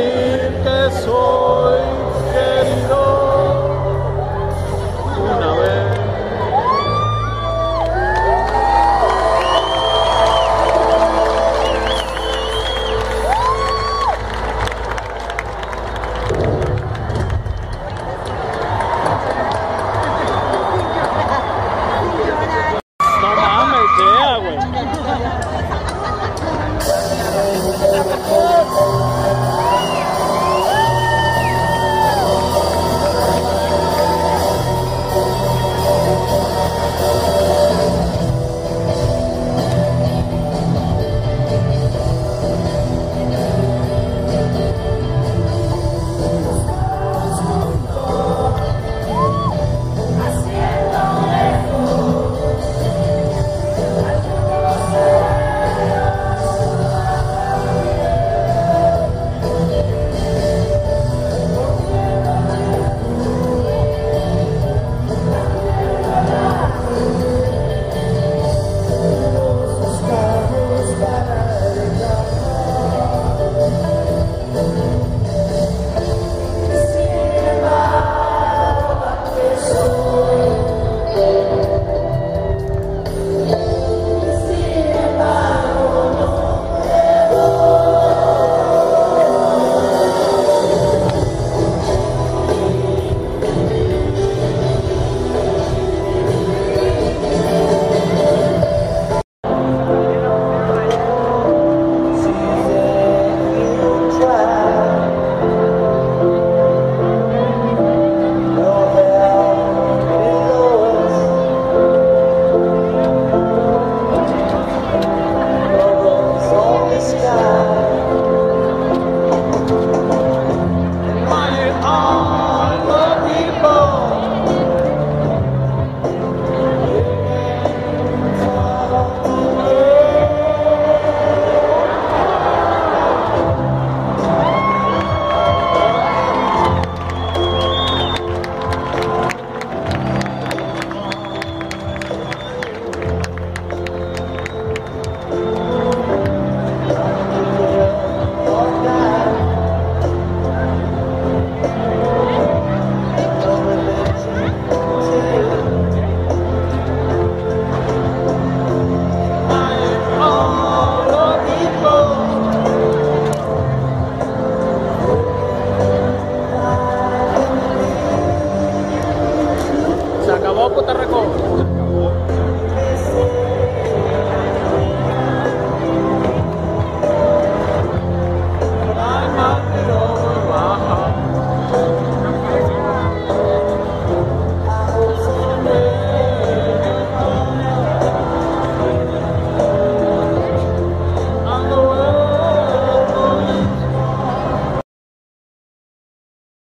decir que soy.